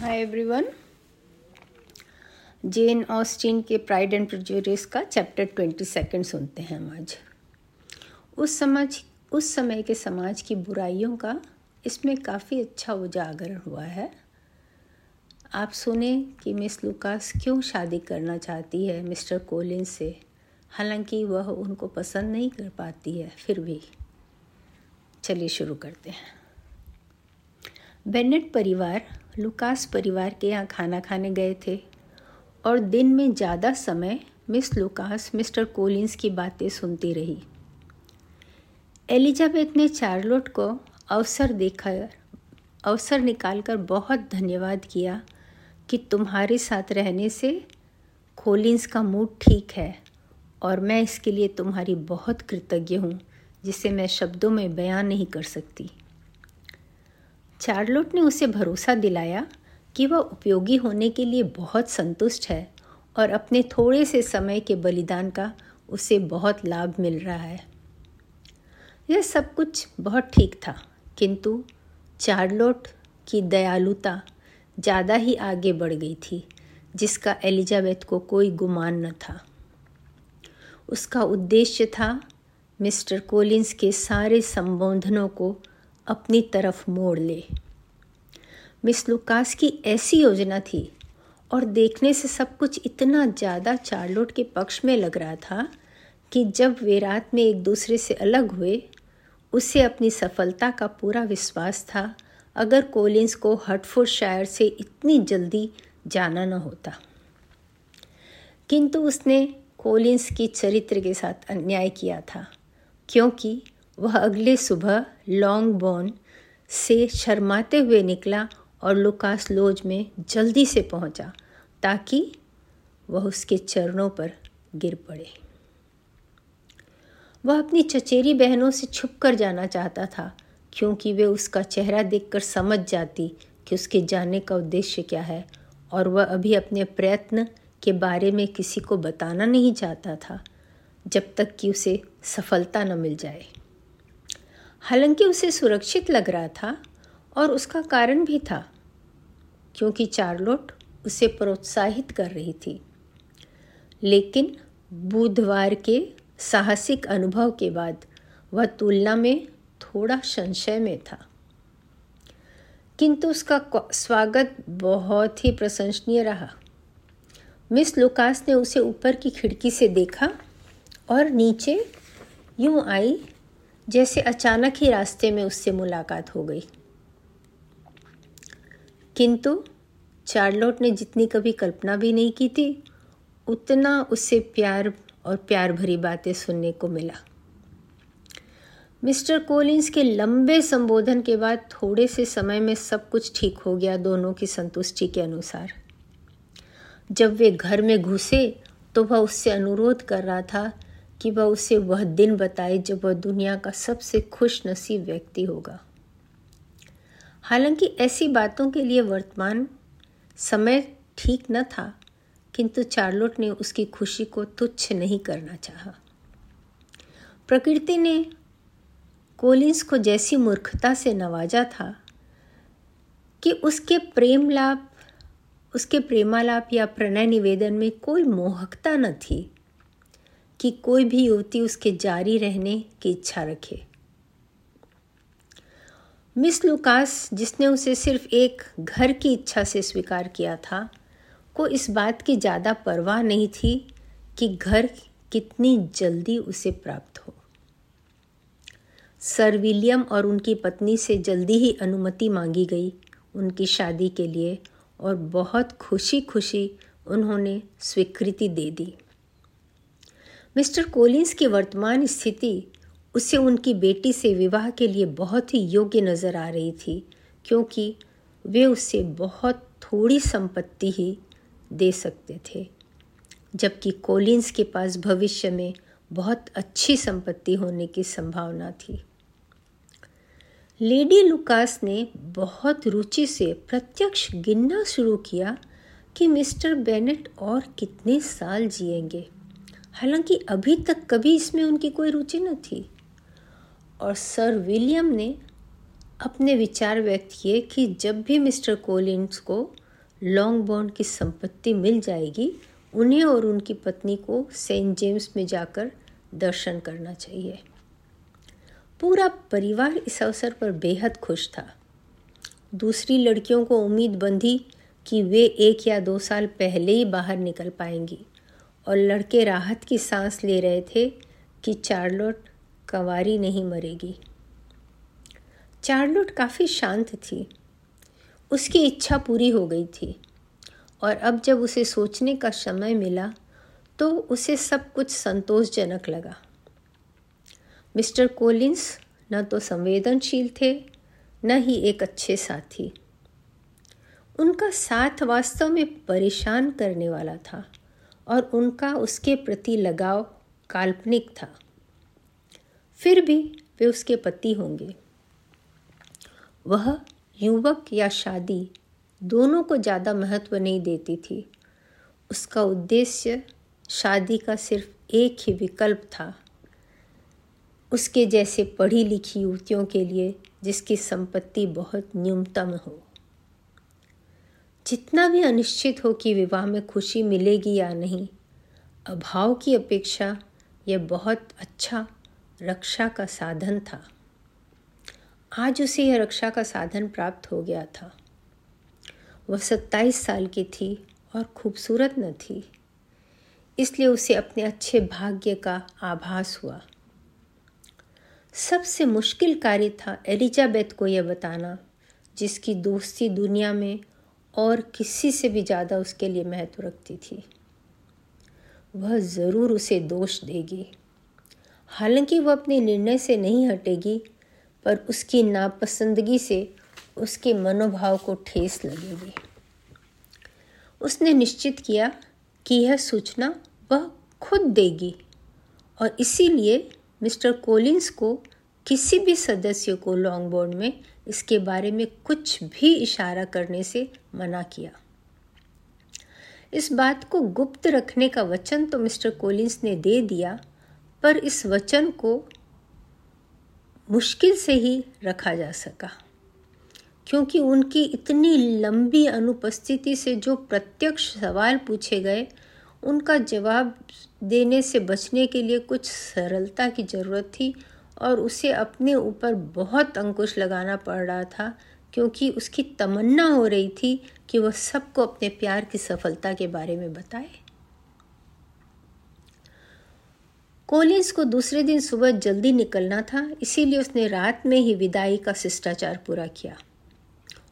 हाय everyone Jane Austen के Pride and Prejudice का chapter twenty second सुनते हैं हम आज। उस समाज, उस समय के समाज की बुराइयों का इसमें काफ़ी अच्छा उजागर हुआ है। आप सुने कि मिस लुकास क्यों शादी करना चाहती है मिस्टर कोलिन से? हालाँकि वह उनको पसंद नहीं कर पाती है, फिर भी। चलिए शुरू करते हैं। बेनेट परिवार लुकास परिवार के यहाँ खाना खाने गए थे। और दिन में ज़्यादा समय मिस लुकास, मिस्टर कोलिंस की बातें सुनती रही। एलिजाबेथ ने चार्लोट को अवसर देखा, अवसर निकालकर बहुत धन्यवाद किया कि तुम्हारे साथ रहने से कोलिंस का मूड ठीक है और मैं इसके लिए तुम्हारी बहुत कृतज्ञ हूँ, जिसे मैं शब्दों में बयान नहीं कर सकती। चार्लोट ने उसे भरोसा दिलाया कि वह उपयोगी होने के लिए बहुत संतुष्ट है और अपने थोड़े से समय के बलिदान का उसे बहुत लाभ मिल रहा है। यह सब कुछ बहुत ठीक था, किंतु चार्लोट की दयालुता ज़्यादा ही आगे बढ़ गई थी, जिसका एलिजाबेथ को कोई गुमान न था। उसका उद्देश्य था मिस्टर कोलिंस के सारे संबोधनों को अपनी तरफ़ मोड़ ले। मिस लुकास की ऐसी योजना थी और देखने से सब कुछ इतना ज़्यादा चार्लोट के पक्ष में लग रहा था कि जब वे रात में एक दूसरे से अलग हुए, उसे अपनी सफलता का पूरा विश्वास था, अगर कोलिंस को हटफुट शायर से इतनी जल्दी जाना न होता। किंतु उसने कोलिंस की चरित्र के साथ अन्याय किया था, क्योंकि वह अगले सुबह लॉन्ग बोन से शर्माते हुए निकला और लुकास लोज में जल्दी से पहुँचा ताकि वह उसके चरणों पर गिर पड़े। वह अपनी चचेरी बहनों से छुप कर जाना चाहता था, क्योंकि वे उसका चेहरा देखकर समझ जाती कि उसके जाने का उद्देश्य क्या है, और वह अभी अपने प्रयत्न के बारे में किसी को बताना नहीं चाहता था, जब तक कि उसे सफलता न मिल जाए। हालाँकि उसे सुरक्षित लग रहा था और उसका कारण भी था, क्योंकि चार्लोट उसे प्रोत्साहित कर रही थी। लेकिन बुधवार के साहसिक अनुभव के बाद वह तुलना में थोड़ा संशय में था। किंतु उसका स्वागत बहुत ही प्रशंसनीय रहा। मिस लुकास ने उसे ऊपर की खिड़की से देखा और नीचे यूँ आई जैसे अचानक ही रास्ते में उससे मुलाकात हो गई। किंतु चार्लोट ने जितनी कभी कल्पना भी नहीं की थी, उतना उससे प्यार और प्यार भरी बातें सुनने को मिला। मिस्टर कोलिंस के लंबे संबोधन के बाद थोड़े से समय में सब कुछ ठीक हो गया दोनों की संतुष्टि के अनुसार। जब वे घर में घुसे तो वह उससे अनुरोध कर रहा था कि वह उसे वह दिन बताए जब वह दुनिया का सबसे खुश नसीब व्यक्ति होगा हालाँकि ऐसी बातों के लिए वर्तमान समय ठीक न था, किंतु चार्लोट ने उसकी खुशी को तुच्छ नहीं करना चाहा। प्रकृति ने कोलिंस को जैसी मूर्खता से नवाजा था कि उसके प्रेम लाभ उसके प्रेमालाप या प्रणय निवेदन में कोई मोहकता न थी कि कोई भी युवती उसके जारी रहने की इच्छा रखे। मिस लुकास, जिसने उसे सिर्फ़ एक घर की इच्छा से स्वीकार किया था, को इस बात की ज़्यादा परवाह नहीं थी कि घर कितनी जल्दी उसे प्राप्त हो। सर विलियम और उनकी पत्नी से जल्दी ही अनुमति मांगी गई उनकी शादी के लिए और बहुत खुशी खुशी उन्होंने स्वीकृति दे दी। मिस्टर कोलिंस की वर्तमान स्थिति उसे उनकी बेटी से विवाह के लिए बहुत ही योग्य नज़र आ रही थी, क्योंकि वे उसे बहुत थोड़ी संपत्ति ही दे सकते थे। जबकि कोलिंस के पास भविष्य में बहुत अच्छी संपत्ति होने की संभावना थी। लेडी लुकास ने बहुत रुचि से प्रत्यक्ष गिनना शुरू किया कि मिस्टर बेनेट और कितने साल जिएँगे। हालाँकि अभी तक कभी इसमें उनकी कोई रुचि न थी। और सर विलियम ने अपने विचार व्यक्त किए कि जब भी मिस्टर कोलिंस को लॉन्ग बॉन्ड की संपत्ति मिल जाएगी, उन्हें और उनकी पत्नी को सेंट जेम्स में जाकर दर्शन करना चाहिए। पूरा परिवार इस अवसर पर बेहद खुश था। दूसरी लड़कियों को उम्मीद बंधी कि वे एक या दो साल पहले ही बाहर निकल पाएँगी। और लड़के राहत की सांस ले रहे थे कि चार्लोट कंवारी नहीं मरेगी। चार्लोट काफ़ी शांत थी। उसकी इच्छा पूरी हो गई थी और अब जब उसे सोचने का समय मिला तो उसे सब कुछ संतोषजनक लगा। मिस्टर कोलिंस न तो संवेदनशील थे, न ही एक अच्छे साथी। उनका साथ वास्तव में परेशान करने वाला था। और उनका उसके प्रति लगाव काल्पनिक था। फिर भी वे उसके पति होंगे। वह युवक या शादी दोनों को ज़्यादा महत्व नहीं देती थी। उसका उद्देश्य शादी का सिर्फ़ एक ही विकल्प था। उसके जैसे पढ़ी लिखी युवतियों के लिए जिसकी संपत्ति बहुत न्यूनतम हो। जितना भी अनिश्चित हो कि विवाह में खुशी मिलेगी या नहीं, अभाव की अपेक्षा यह बहुत अच्छा रक्षा का साधन था। आज उसे यह रक्षा का साधन प्राप्त हो गया था। वह सत्ताईस साल की थी और खूबसूरत न थी, इसलिए उसे अपने अच्छे भाग्य का आभास हुआ। सबसे मुश्किल कार्य था एलिजाबेथ को यह बताना, जिसकी दोस्ती दुनिया में और किसी से भी ज़्यादा उसके लिए महत्व रखती थी। वह ज़रूर उसे दोष देगी। हालाँकि वह अपने निर्णय से नहीं हटेगी, पर उसकी नापसंदगी से उसके मनोभाव को ठेस लगेगी। उसने निश्चित किया कि यह सूचना वह खुद देगी और इसीलिए मिस्टर कोलिंस को किसी भी सदस्य को लॉन्ग बोर्ड में इसके बारे में कुछ भी इशारा करने से मना किया। इस बात को गुप्त रखने का वचन तो मिस्टर कोलिंस ने दे दिया, पर इस वचन को मुश्किल से ही रखा जा सका, क्योंकि उनकी इतनी लंबी अनुपस्थिति से जो प्रत्यक्ष सवाल पूछे गए, उनका जवाब देने से बचने के लिए कुछ सरलता की ज़रूरत थी और उसे अपने ऊपर बहुत अंकुश लगाना पड़ रहा था, क्योंकि उसकी तमन्ना हो रही थी कि वह सबको अपने प्यार की सफलता के बारे में बताए। कोलिंस को दूसरे दिन सुबह जल्दी निकलना था, इसीलिए उसने रात में ही विदाई का शिष्टाचार पूरा किया।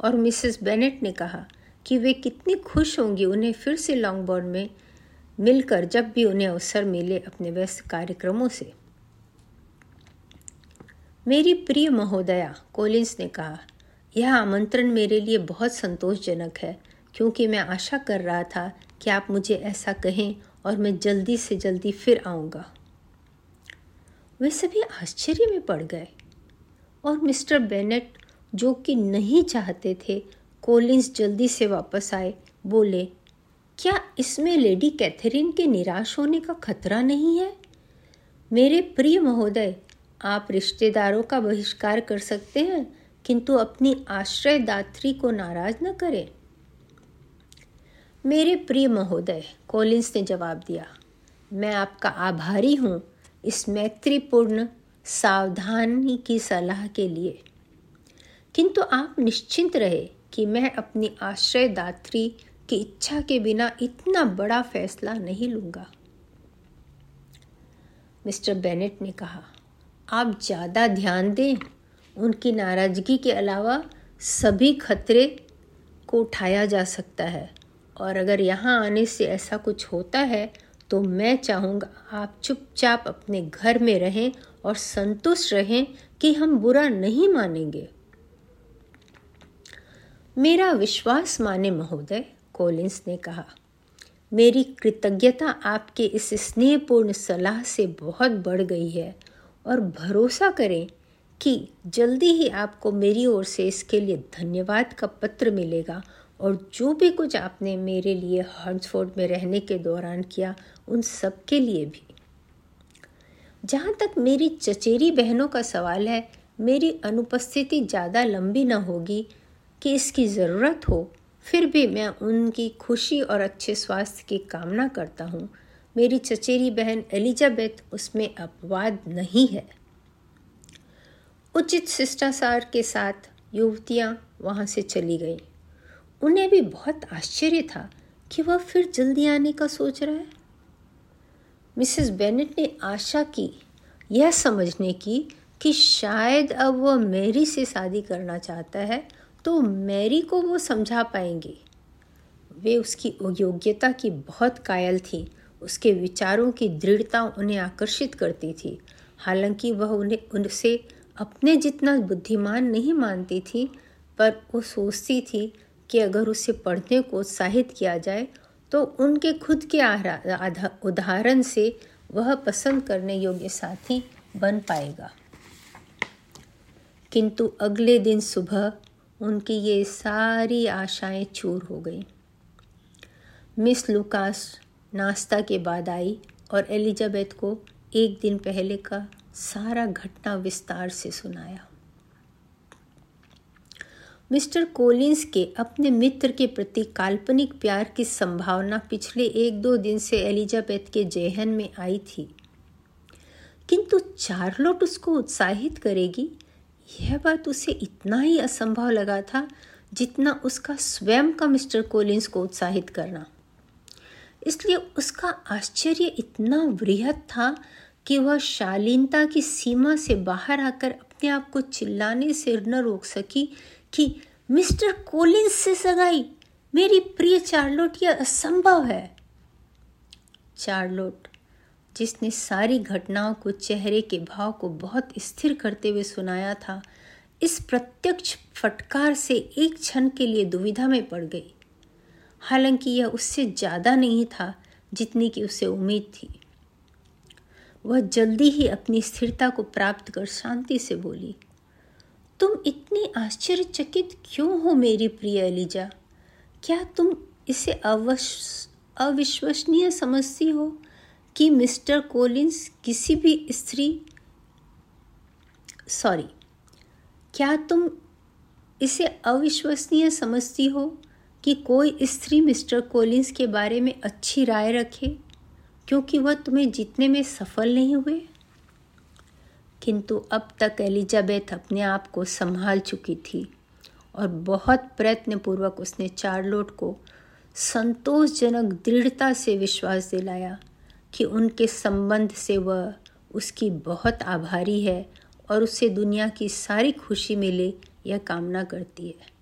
और मिसेस बेनेट ने कहा कि वे कितनी खुश होंगी उन्हें फिर से लॉन्ग बोर्ड में मिलकर जब भी उन्हें अवसर मिले अपने व्यस्त कार्यक्रमों से। मेरी प्रिय महोदया कोलिंस ने कहा, यह आमंत्रण मेरे लिए बहुत संतोषजनक है, क्योंकि मैं आशा कर रहा था कि आप मुझे ऐसा कहें और मैं जल्दी से जल्दी फिर आऊँगा। वे सभी आश्चर्य में पड़ गए और मिस्टर बेनेट, जो कि नहीं चाहते थे कोलिंस जल्दी से वापस आए, बोले, क्या इसमें लेडी कैथरीन के निराश होने का खतरा नहीं है? मेरे प्रिय महोदय आप रिश्तेदारों का बहिष्कार कर सकते हैं, किंतु अपनी आश्रयदात्री को नाराज़ न करें। मेरे प्रिय महोदय कोलिंस ने जवाब दिया, मैं आपका आभारी हूँ इस मैत्रीपूर्ण, सावधानी की सलाह के लिए। किंतु आप निश्चिंत रहे कि मैं अपनी आश्रयदात्री की इच्छा के बिना इतना बड़ा फैसला नहीं लूँगा। मिस्टर बेनेट ने कहा आप ज़्यादा ध्यान दें, उनकी नाराज़गी के अलावा सभी खतरे को उठाया जा सकता है। और अगर यहाँ आने से ऐसा कुछ होता है तो मैं चाहूँगा आप चुपचाप अपने घर में रहें और संतुष्ट रहें कि हम बुरा नहीं मानेंगे। मेरा विश्वास माने महोदय कोलिंस ने कहा, मेरी कृतज्ञता आपके इस स्नेहपूर्ण सलाह से बहुत बढ़ गई है। और भरोसा करें कि जल्दी ही आपको मेरी ओर से इसके लिए धन्यवाद का पत्र मिलेगा और जो भी कुछ आपने मेरे लिए हर्ट्सफोर्ड में रहने के दौरान किया, उन सब के लिए भी। जहाँ तक मेरी चचेरी बहनों का सवाल है, मेरी अनुपस्थिति ज़्यादा लंबी ना होगी कि इसकी ज़रूरत हो, फिर भी मैं उनकी खुशी और अच्छे स्वास्थ्य की कामना करता हूँ। मेरी चचेरी बहन एलिजाबेथ उसमें अपवाद नहीं है। उचित शिष्टाचार के साथ युवतियाँ वहाँ से चली गईं। उन्हें भी बहुत आश्चर्य था कि वह फिर जल्दी आने का सोच रहा है। मिसेस बेनेट ने आशा की, यह समझने की कि शायद अब वह मैरी से शादी करना चाहता है तो मैरी को वो समझा पाएँगे। वे उसकी योग्यता की बहुत कायल थी। उसके विचारों की दृढ़ता उन्हें आकर्षित करती थी। हालाँकि वह उन्हें, उनसे अपने जितना बुद्धिमान नहीं मानती थी, पर वो सोचती थी कि अगर उसे पढ़ने को उत्साहित किया जाए तो उनके खुद के उदाहरण से वह पसंद करने योग्य साथी बन पाएगा। किंतु अगले दिन सुबह उनकी ये सारी आशाएँ चूर हो गई। मिस लुकास नाश्ता के बाद आई और एलिजाबेथ को एक दिन पहले का सारा घटना विस्तार से सुनाया। मिस्टर कोलिंस के अपने मित्र के प्रति काल्पनिक प्यार की संभावना पिछले एक दो दिन से एलिजाबेथ के जेहन में आई थी। किंतु चार्लोट उसको उत्साहित करेगी, यह बात उसे इतना ही असंभव लगा था जितना उसका स्वयं का मिस्टर कोलिंस को उत्साहित करना। इसलिए उसका आश्चर्य इतना वृहद था कि वह शालीनता की सीमा से बाहर आकर अपने आप को चिल्लाने से न रोक सकी कि, मिस्टर कोलिंस से सगाई, मेरी प्रिय चार्लोट, यह असंभव है। चार्लोट, जिसने सारी घटनाओं को चेहरे के भाव को बहुत स्थिर करते हुए सुनाया था, इस प्रत्यक्ष फटकार से एक क्षण के लिए दुविधा में पड़ गई। हालाँकि यह उससे ज़्यादा नहीं था जितनी की उसे उम्मीद थी। वह जल्दी ही अपनी स्थिरता को प्राप्त कर शांति से बोली, तुम इतनी आश्चर्यचकित क्यों हो मेरी प्रिय एलिजा? क्या तुम इसे अवश, अविश्वसनीय समझती हो कि मिस्टर कोलिंस किसी भी स्त्री सॉरी, क्या तुम इसे अविश्वसनीय समझती हो कि कोई स्त्री मिस्टर कोलिंस के बारे में अच्छी राय रखे, क्योंकि वह तुम्हें जीतने में सफल नहीं हुए? किंतु अब तक एलिजाबेथ अपने आप को संभाल चुकी थी और बहुत प्रयत्नपूर्वक उसने चार्लोट को संतोषजनक दृढ़ता से विश्वास दिलाया कि उनके संबंध से वह उसकी बहुत आभारी है और उसे दुनिया की सारी खुशी मिले, यह कामना करती है।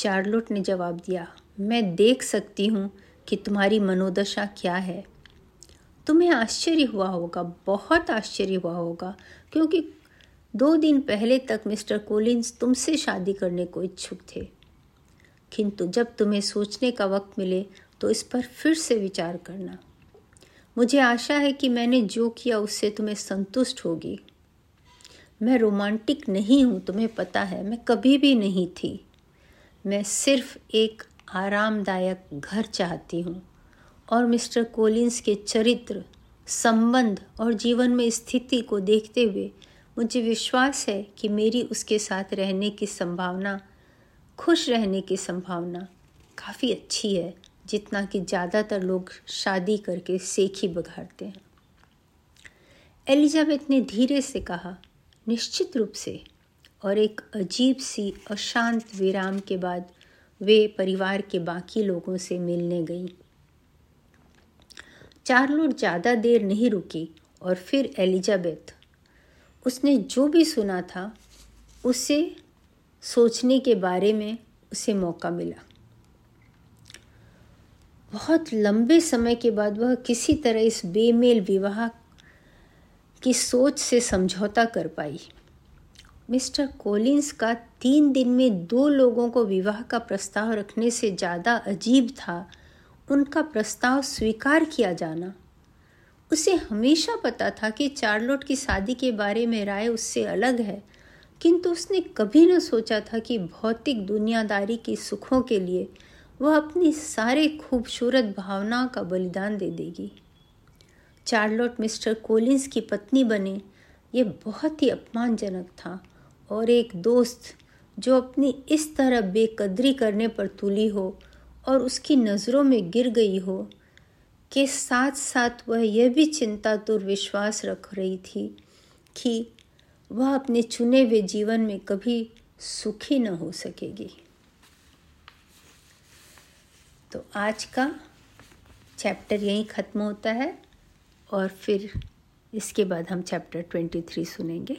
चार्लोट ने जवाब दिया, मैं देख सकती हूँ कि तुम्हारी मनोदशा क्या है। तुम्हें आश्चर्य हुआ होगा, बहुत आश्चर्य हुआ होगा, क्योंकि दो दिन पहले तक मिस्टर कोलिंस तुमसे शादी करने को इच्छुक थे। किंतु जब तुम्हें सोचने का वक्त मिले तो इस पर फिर से विचार करना। मुझे आशा है कि मैंने जो किया, उससे तुम्हें संतुष्ट होगी। मैं रोमांटिक नहीं हूँ, तुम्हें पता है, मैं कभी भी नहीं थी। मैं सिर्फ़ एक आरामदायक घर चाहती हूँ और मिस्टर कोलिंस के चरित्र, संबंध और जीवन में स्थिति को देखते हुए मुझे विश्वास है कि मेरी उसके साथ रहने की संभावना, खुश रहने की संभावना काफ़ी अच्छी है, जितना कि ज़्यादातर लोग शादी करके सेख ही बघाड़ते हैं। एलिजाबेथ ने धीरे से कहा, निश्चित रूप से। और एक अजीब सी अशांत विराम के बाद वे परिवार के बाकी लोगों से मिलने गईं। चार्लोट ज़्यादा देर नहीं रुकी और फिर एलिजाबेथ, उसने जो भी सुना था, उसे सोचने के बारे में उसे मौका मिला। बहुत लंबे समय के बाद वह किसी तरह इस बेमेल विवाह की सोच से समझौता कर पाई। मिस्टर कोलिंस का तीन दिन में दो लोगों को विवाह का प्रस्ताव रखने से ज़्यादा अजीब था। उनका प्रस्ताव स्वीकार किया जाना। उसे हमेशा पता था कि चार्लोट की शादी के बारे में राय उससे अलग है, किंतु उसने कभी न सोचा था कि भौतिक दुनियादारी की सुखों के लिए वह अपनी सारे खूबसूरत भावनाओं का बलिदान दे देगी। चार्लोट मिस्टर कोलिंस की पत्नी बने ये बहुत ही अपमानजनक था। और एक दोस्त जो अपनी इस तरह बेकदरी करने पर तुली हो और उसकी नज़रों में गिर गई हो, के साथ साथ वह यह भी चिंता और विश्वास रख रही थी कि वह अपने चुने हुए जीवन में कभी सुखी न हो सकेगी। तो आज का चैप्टर यहीं ख़त्म होता है और फिर इसके बाद हम चैप्टर ट्वेंटी थ्री सुनेंगे।